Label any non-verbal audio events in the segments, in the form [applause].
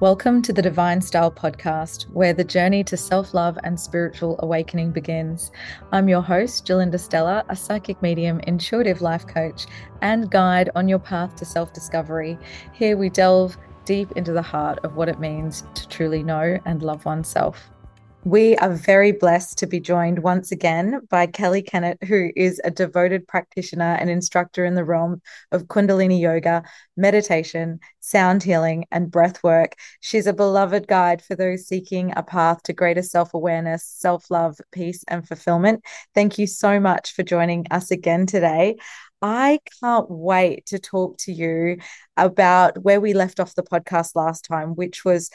Welcome to the Divine Style podcast, where the journey to self love and spiritual awakening begins. I'm your host, Gerlinda Stella, a psychic medium, intuitive life coach, and guide on your path to self discovery. Here we delve deep into the heart of what it means to truly know and love oneself. We are very blessed to be joined once again by Kellie Kennett, who is a devoted practitioner and instructor in the realm of Kundalini yoga, meditation, sound healing, and breath work. She's a beloved guide for those seeking a path to greater self awareness, self love, peace, and fulfillment. Thank you so much for joining us again today. I can't wait to talk to you about where we left off the podcast last time, which was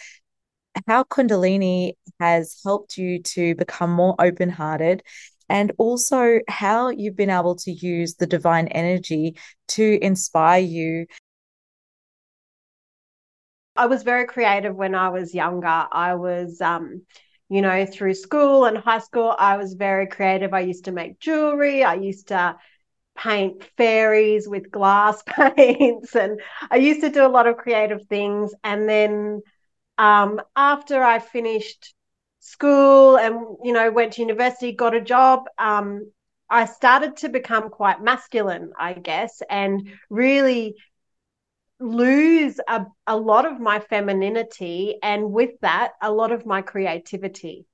how Kundalini has helped you to become more open hearted and also how you've been able to use the divine energy to inspire you. I was very creative when I was younger. I was, um, you know, through school and high school, I was very creative. I used to make jewelry. I used to paint fairies with glass [laughs] paints and I used to do a lot of creative things. And then um, after I finished school and you know went to university, got a job, um, I started to become quite masculine, I guess, and really lose a, a lot of my femininity and with that a lot of my creativity.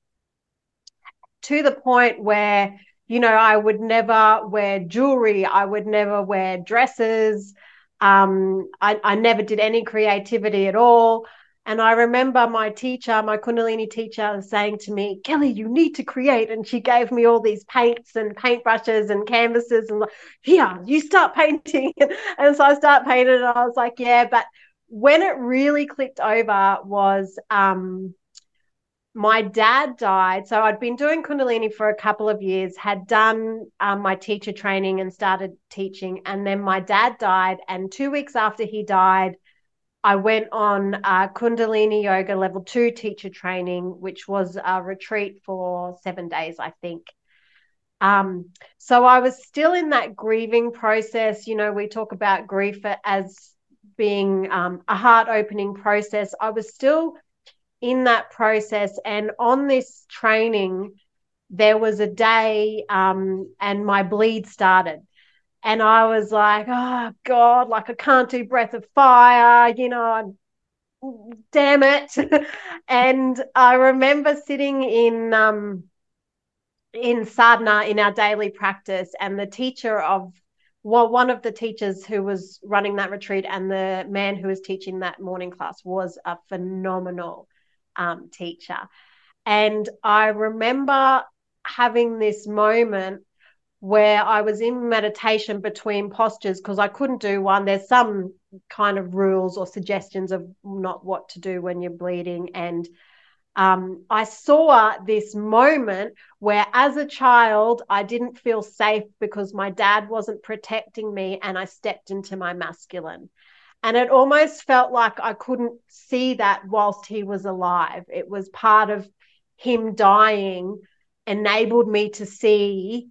To the point where you know i would never wear jewelry i would never wear dresses um, I, I never did any creativity at all and I remember my teacher, my Kundalini teacher, saying to me, Kellie, you need to create. And she gave me all these paints and paintbrushes and canvases and like, here, you start painting. [laughs] and so I start painting and I was like, yeah. But when it really clicked over was um, my dad died. So I'd been doing Kundalini for a couple of years, had done um, my teacher training and started teaching. And then my dad died. And two weeks after he died, I went on uh, Kundalini Yoga level two teacher training, which was a retreat for seven days, I think. Um, so I was still in that grieving process. You know, we talk about grief as being um, a heart opening process. I was still in that process. And on this training, there was a day um, and my bleed started and I was like, oh God, like I can't do breath of fire, you know, damn it. [laughs] and I remember sitting in um in sadhana in our daily practice, and the teacher of well, one of the teachers who was running that retreat and the man who was teaching that morning class was a phenomenal um, teacher. And I remember having this moment where I was in meditation between postures because I couldn't do one. There's some kind of rules or suggestions of not what to do when you're bleeding. And um, I saw this moment where, as a child, I didn't feel safe because my dad wasn't protecting me, and I stepped into my masculine. And it almost felt like I couldn't see that whilst he was alive. It was part of him dying, enabled me to see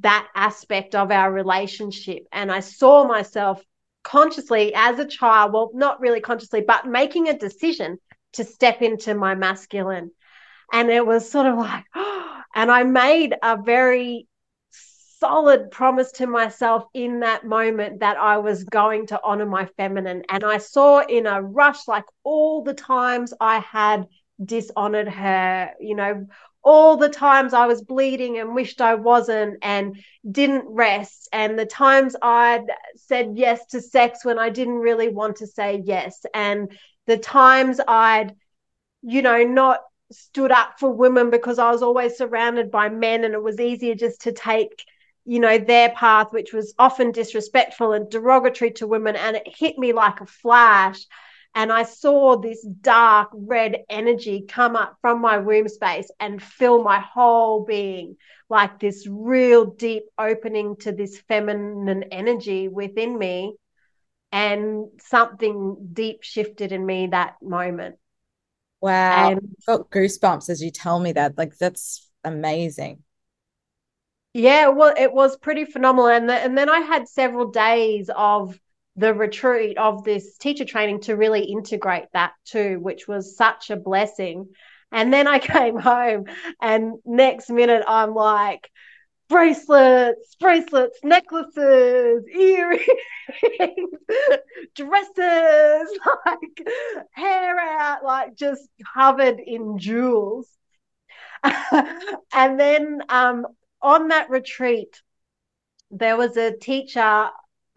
that aspect of our relationship. And I saw myself consciously as a child, well, not really consciously, but making a decision to step into my masculine. And it was sort of like, [gasps] and I made a very solid promise to myself in that moment that I was going to honor my feminine. And I saw in a rush, like all the times I had dishonored her, you know, all the times I was bleeding and wished I wasn't and didn't rest, and the times I'd said yes to sex when I didn't really want to say yes, and the times I'd, you know, not stood up for women because I was always surrounded by men and it was easier just to take you know their path which was often disrespectful and derogatory to women and it hit me like a flash and I saw this dark red energy come up from my womb space and fill my whole being like this real deep opening to this feminine energy within me. And something deep shifted in me that moment. Wow. And, I've got goosebumps as you tell me that. Like, that's amazing. Yeah, well, it was pretty phenomenal. And, the, and then I had several days of the retreat of this teacher training to really integrate that too, which was such a blessing. And then I [laughs] came home, and next minute I'm like, bracelets, bracelets, necklaces, earrings, [laughs] dresses, [laughs] like hair out, like just covered in jewels. and then um, on that retreat, there was a teacher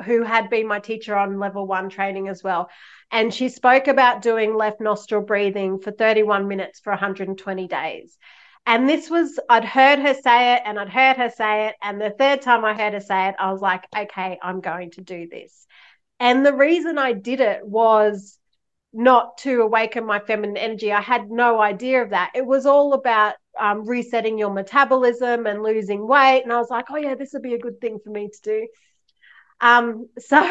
who had been my teacher on level one training as well. And she spoke about doing left nostril breathing for 31 minutes for 120 days. And this was, I'd heard her say it and I'd heard her say it. And the third time I heard her say it, I was like, okay, I'm going to do this. And the reason I did it was not to awaken my feminine energy. I had no idea of that. It was all about um, resetting your metabolism and losing weight. And I was like, oh, yeah, this would be a good thing for me to do. Um, [laughs] so,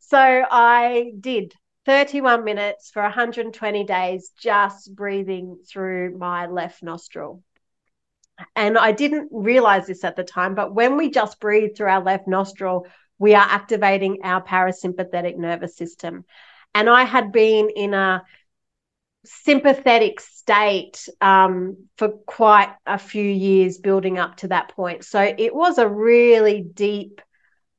so I did 31 minutes for 120 days, just breathing through my left nostril. And I didn't realize this at the time, but when we just breathe through our left nostril, we are activating our parasympathetic nervous system. And I had been in a sympathetic state um, for quite a few years building up to that point. So it was a really deep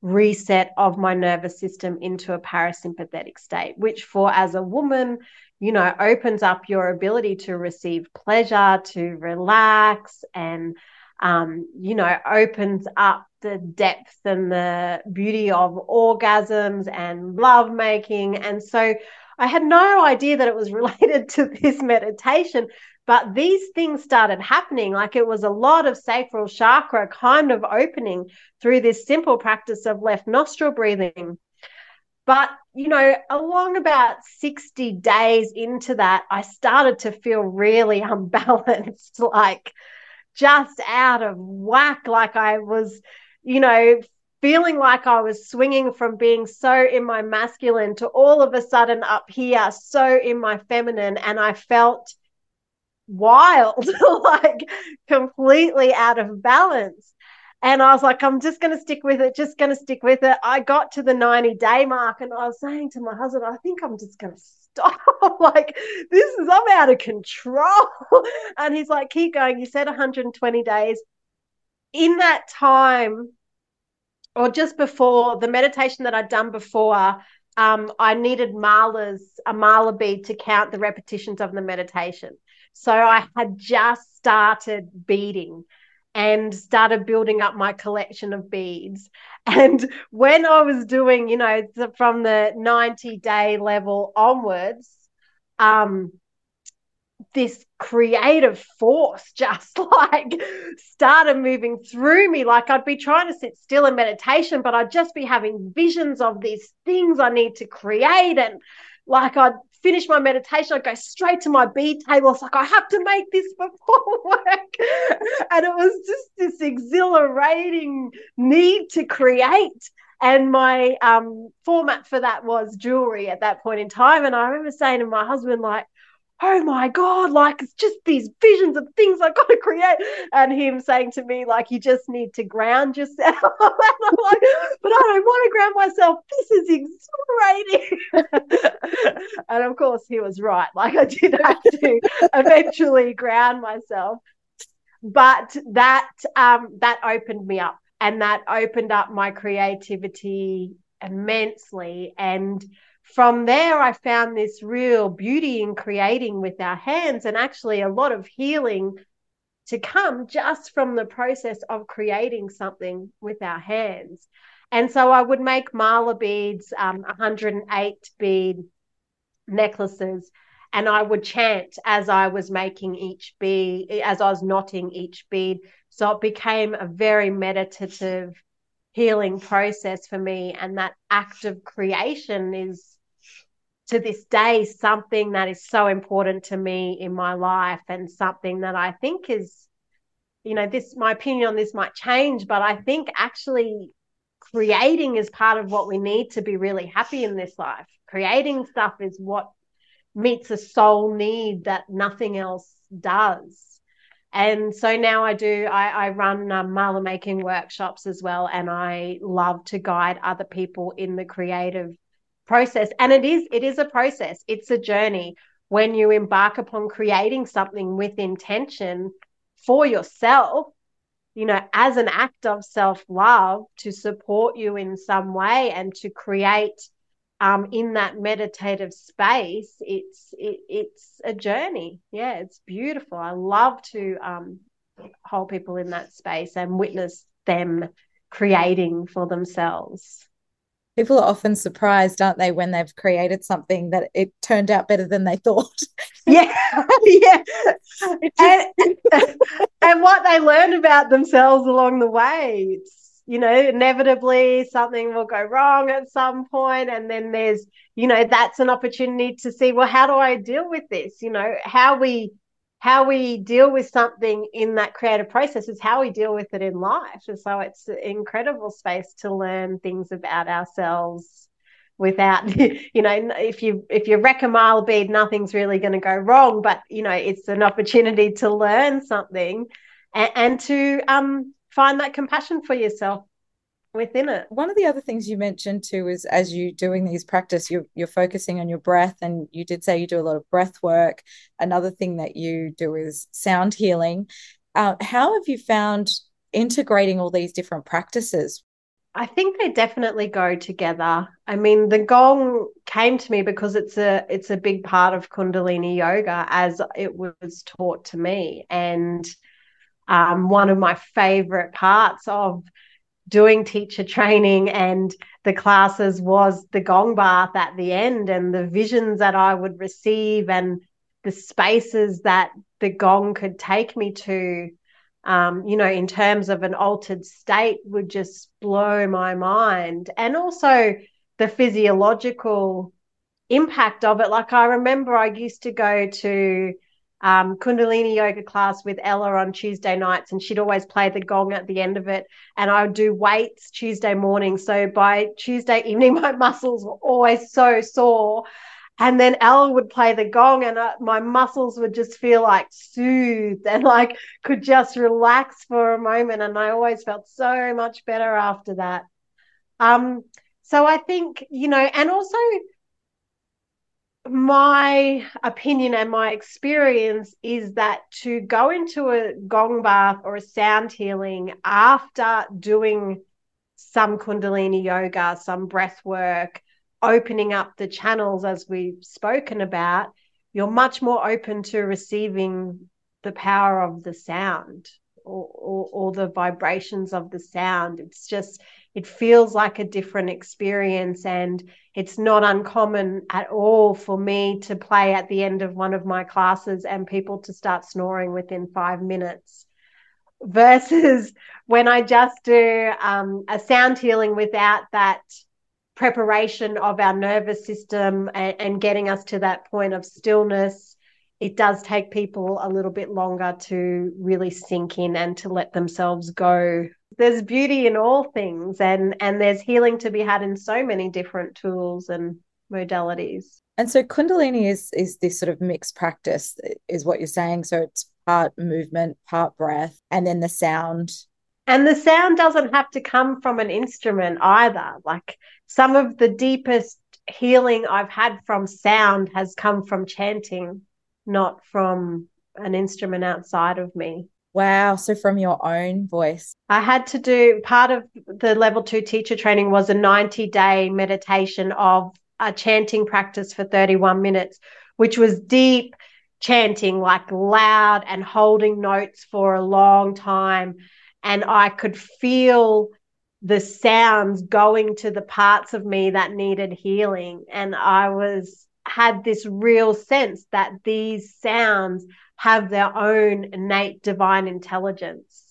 reset of my nervous system into a parasympathetic state, which for as a woman, you know, opens up your ability to receive pleasure, to relax, and, um, you know, opens up the depth and the beauty of orgasms and love making. And so I had no idea that it was [laughs] related to this meditation, but these things started happening. Like it was a lot of sacral chakra kind of opening through this simple practice of left nostril breathing. But, you know, along about 60 days into that, I started to feel really [laughs] unbalanced, like just out of whack. Like I was, you know, feeling like I was swinging from being so in my masculine to all of a sudden up here, so in my feminine. And I felt wild, [laughs] like completely out of balance. And I was like, I'm just going to stick with it, just going to stick with it. I got to the 90 day mark and I was saying to my husband, I think I'm just going to stop. [laughs] like, this is, I'm out of control. [laughs] and he's like, keep going. You said 120 days. In that time, or just before the meditation that I'd done before, um, I needed malas, a mala bead to count the repetitions of the meditation. So I had just started beading and started building up my collection of beads. [laughs] And when I was doing, you know, from the 90 day level onwards, um, this creative force just [laughs] like started moving through me. Like I'd be trying to sit still in meditation, but I'd just be having visions of these things I need to create. And like I'd finish my meditation, I'd go straight to my bead table. It's like, I have to make this [laughs] before work. And it was just this exhilarating need to create. And my um, format for that was jewelry at that point in time. And I remember saying to my husband, like, oh my god like it's just these visions of things I've got to create. And him saying to me like you just need to ground yourself. [laughs] And i'm like but i don't want to ground myself. This is exhilarating. [laughs] And of course he was right. Like i did have to eventually ground myself. But that um that opened me up and that opened up my creativity immensely. And from there, I found this real beauty in creating with our hands and actually a lot of healing to come just from the process of creating something with our hands. And so I would make mala beads, um, 108 bead necklaces, and I would chant as I was making each bead, as I was knotting each bead. So it became a very meditative healing process for me. And that act of creation is to this day something that is so important to me in my life and something that I think is, you know, this, my opinion on this might change, but I think actually creating is part of what we need to be really happy in this life. Creating stuff is what meets a soul need that nothing else does. And so now I do, I, I run um, mala making workshops as well. And I love to guide other people in the creative process. And it is, it is a process, it's a journey. When you embark upon creating something with intention for yourself, you know, as an act of self love to support you in some way and to create um, in that meditative space, it's it, it's a journey. Yeah, it's beautiful. I love to um, hold people in that space and witness them creating for themselves. People are often surprised, aren't they, when they've created something that it turned out better than they [laughs] thought. yeah, [laughs] yeah. And, [laughs] and what they learn about themselves along the way. It's you know, inevitably something will go wrong at some point, and then there's, you know, that's an opportunity to see, well, how do I deal with this? You know, how we how we deal with something in that creative process is how we deal with it in life. And so it's an incredible space to learn things about ourselves without [laughs] you know if you if you wreck a mala bead nothing's really going to go wrong but you know it's an opportunity to learn something and, and to um find that compassion for yourself within it. One of the other things you mentioned too is as you doing these practice, you're you're focusing on your breath, and you did say you do a lot of breath work. Another thing that you do is sound healing. Uh, how have you found integrating all these different practices? I think they definitely go together. I mean, the gong came to me because it's a it's a big part of Kundalini yoga as it was taught to me, and um, one of my favorite parts of doing teacher training and the classes was the gong bath at the end and the visions that I would receive and the spaces that the gong could take me to, um, you know, in terms of an altered state would just blow my mind. And also the physiological impact of it. Like I remember I used to go to um, Kundalini yoga class with Ella on Tuesday nights, and she'd always play the gong at the end of it. And I would do weights Tuesday morning. So by Tuesday evening, [laughs] my muscles were always so sore. And then Ella would play the gong, and uh, my muscles would just feel like soothed and like could just relax for a moment. And I always felt so much better after that. Um, so I think, you know, and also my opinion and my experience is that to go into a gong bath or a sound healing after doing some kundalini yoga, some breath work, opening up the channels as we've spoken about, you're much more open to receiving the power of the sound or, or, or the vibrations of the sound. It's just it feels like a different experience and it's not uncommon at all for me to play at the end of one of my classes and people to start snoring within five minutes. Versus [laughs] when i just do um, a sound healing without that preparation of our nervous system and, and getting us to that point of stillness it does take people a little bit longer to really sink in and to let themselves go there's beauty in all things and and there's healing to be had in so many different tools and modalities. And so kundalini is is this sort of mixed practice is what you're saying. So it's part movement part breath and then the sound. And the sound doesn't have to come from an instrument either. Like some of the deepest healing i've had from sound has come from chanting not from an instrument outside of me Wow. So from your own voice. I had to do part of the level two teacher training was a 90 day meditation of a chanting practice for 31 minutes, which was deep chanting, like loud and holding notes for a long time. And I could feel the sounds going to the parts of me that needed healing. And I was had this real sense that these sounds have their own innate divine intelligence.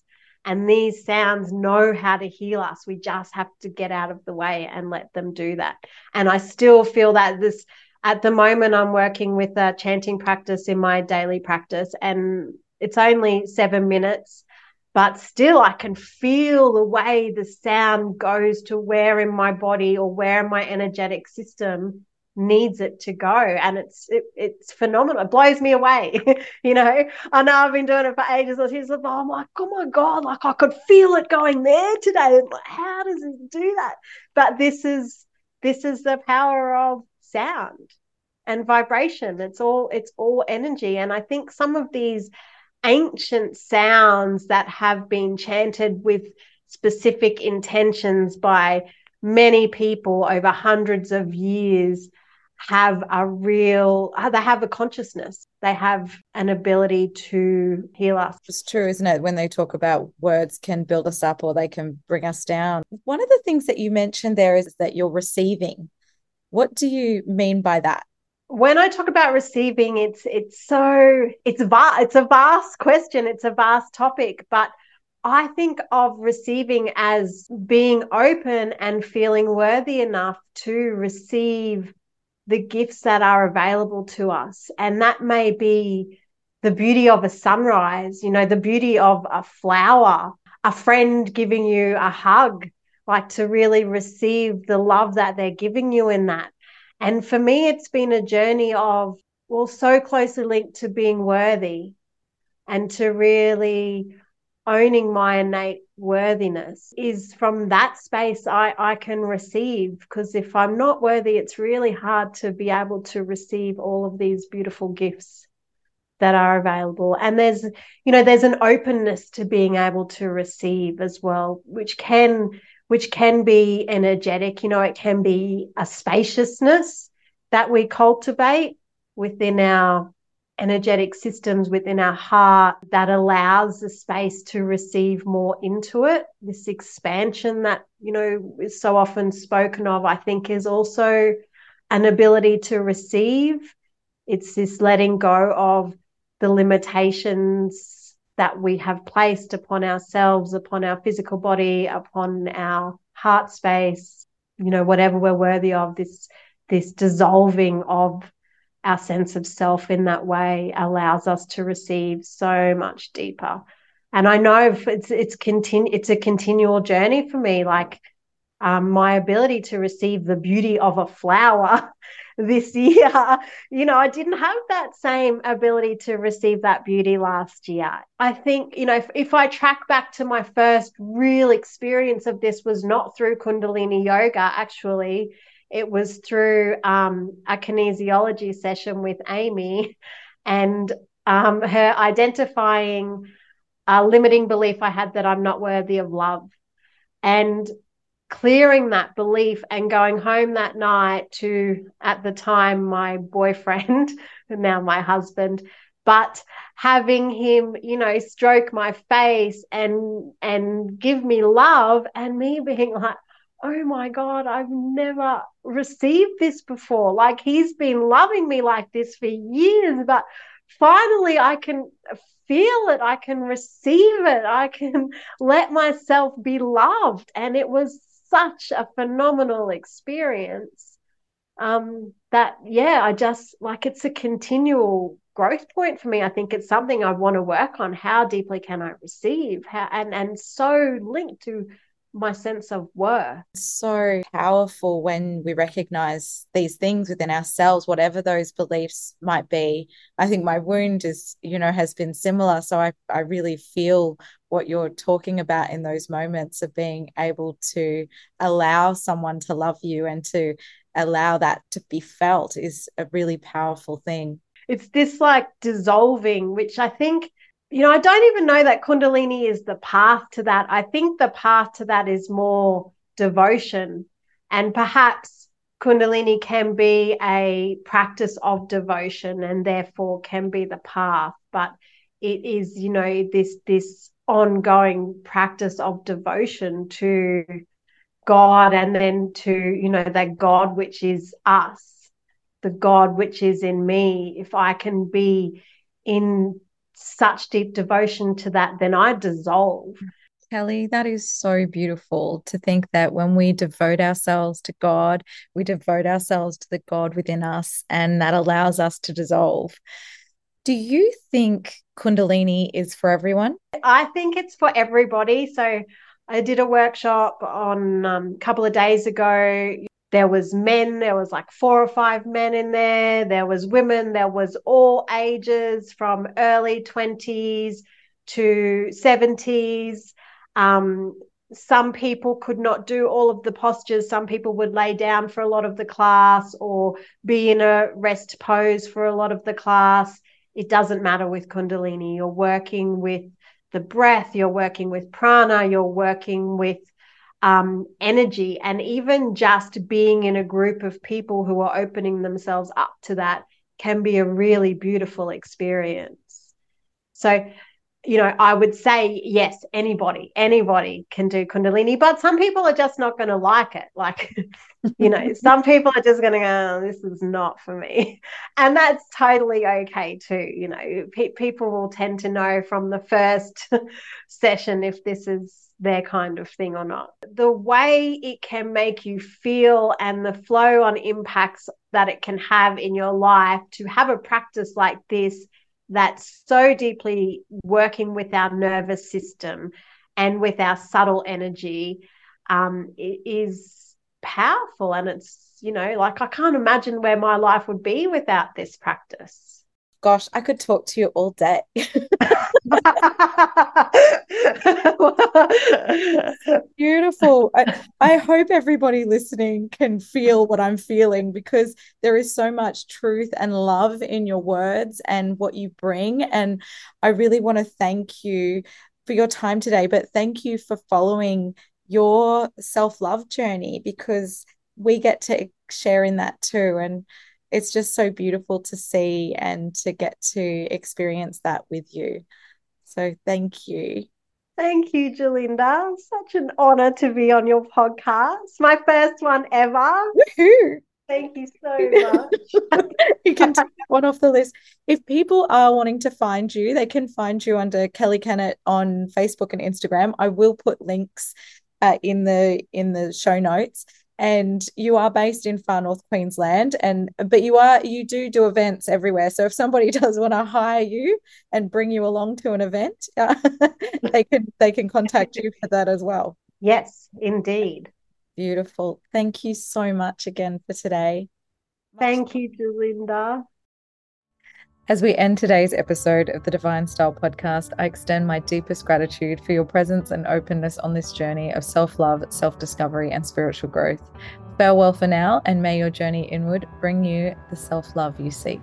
And these sounds know how to heal us. We just have to get out of the way and let them do that. And I still feel that this, at the moment, I'm working with a chanting practice in my daily practice, and it's only seven minutes, but still I can feel the way the sound goes to where in my body or where in my energetic system needs it to go. And it's it, it's phenomenal. It blows me away [laughs] you know? I know i've been doing it for ages. She's like oh, i'm like oh my god like i could feel it going there today. Like, how does it do that? But this is this is the power of sound and vibration. It's all it's all energy. And i think some of these ancient sounds that have been chanted with specific intentions by many people over hundreds of years have a real uh, they have a consciousness. They have an ability to heal us. It's true isn't it? When they talk about words can build us up or they can bring us down. One of the things that you mentioned there is that you're receiving. What do you mean by that? When I talk about receiving, it's it's so it's va- it's a vast question, it's a vast topic, but I think of receiving as being open and feeling worthy enough to receive the gifts that are available to us. And that may be the beauty of a sunrise, you know, the beauty of a flower, a friend giving you a hug, like to really receive the love that they're giving you in that. And for me, it's been a journey of, well, so closely linked to being worthy and to really owning my innate worthiness is from that space I, I can receive. Because if I'm not worthy, it's really hard to be able to receive all of these beautiful gifts that are available. And there's, you know, there's an openness to being able to receive as well, which can which can be energetic. You know, it can be a spaciousness that we cultivate within our energetic systems within our heart that allows the space to receive more into it. This expansion that, you know, is so often spoken of, I think is also an ability to receive. It's this letting go of the limitations that we have placed upon ourselves, upon our physical body, upon our heart space, you know, whatever we're worthy of, this this dissolving of our sense of self in that way allows us to receive so much deeper. And I know it's it's continu- it's a continual journey for me. Like um, my ability to receive the beauty of a flower [laughs] this year. [laughs] You know, I didn't have that same ability to receive that beauty last year. I think, you know, if, if I track back to my first real experience of this was not through Kundalini yoga, actually, it was through um, a kinesiology session with Amy and um, her identifying a limiting belief I had that I'm not worthy of love. And clearing that belief and going home that night to at the time my boyfriend [laughs] now my husband but having him you know stroke my face and and give me love and me being like oh my god i've never received this before like he's been loving me like this for years but finally i can feel it i can receive it i can [laughs] let myself be loved and it was such a phenomenal experience um, that, yeah, I just like it's a continual growth point for me. I think it's something I want to work on. How deeply can I receive? How, and, and so linked to my sense of worth. So powerful when we recognize these things within ourselves, whatever those beliefs might be. I think my wound is, you know, has been similar. So I, I really feel what you're talking about in those moments of being able to allow someone to love you and to allow that to be felt is a really powerful thing. It's this like dissolving, which I think you know, I don't even know that Kundalini is the path to that. I think the path to that is more devotion. And perhaps Kundalini can be a practice of devotion and therefore can be the path. But it is, you know, this this ongoing practice of devotion to God and then to, you know, that God which is us, the God which is in me. If I can be in such deep devotion to that, then I dissolve. Kellie, that is so beautiful to think that when we devote ourselves to God, we devote ourselves to the God within us, and that allows us to dissolve. Do you think Kundalini is for everyone? I think it's for everybody. So I did a workshop on um, a couple of days ago there was men there was like four or five men in there. There was women there was all ages from early 20s to 70s um, some people could not do all of the postures. Some people would lay down for a lot of the class or be in a rest pose for a lot of the class. It doesn't matter with kundalini. You're working with the breath you're working with prana you're working with um, energy and even just being in a group of people who are opening themselves up to that can be a really beautiful experience. So, you know, I would say, yes, anybody, anybody can do Kundalini, but some people are just not going to like it. Like, [laughs] you know, some people are just going to go, oh, this is not for me. And that's totally okay too. You know, pe- people will tend to know from the first [laughs] session if this is their kind of thing or not. The way it can make you feel and the flow on impacts that it can have in your life to have a practice like this that's so deeply working with our nervous system and with our subtle energy um, is powerful. And it's, you know, like I can't imagine where my life would be without this practice gosh, I could talk to you all day. [laughs] Beautiful. I, I hope everybody listening can feel what I'm feeling because there is so much truth and love in your words and what you bring. And I really want to thank you for your time today, but thank you for following your self love journey because we get to share in that too. And it's just so beautiful to see and to get to experience that with you. So thank you. Thank you, Gerlinda. Such an honor to be on your podcast. My first one ever. Woohoo! Thank you so [laughs] much. you can take that one off the list. If people are wanting to find you, they can find you under Kellie Kennett on Facebook and Instagram. I will put links uh, in the in the show notes. And you are based in far north queensland and but you are you do do events everywhere. So if somebody [laughs] does want to hire you and bring you along to an event uh, [laughs] they can they can contact you for that as well. Yes indeed. Beautiful. Thank you so much again for today. Thank you Gerlinda as we end today's episode of the Divine Style podcast, I extend my deepest gratitude for your presence and openness on this journey of self love, self discovery, and spiritual growth. Farewell for now, and may your journey inward bring you the self love you seek.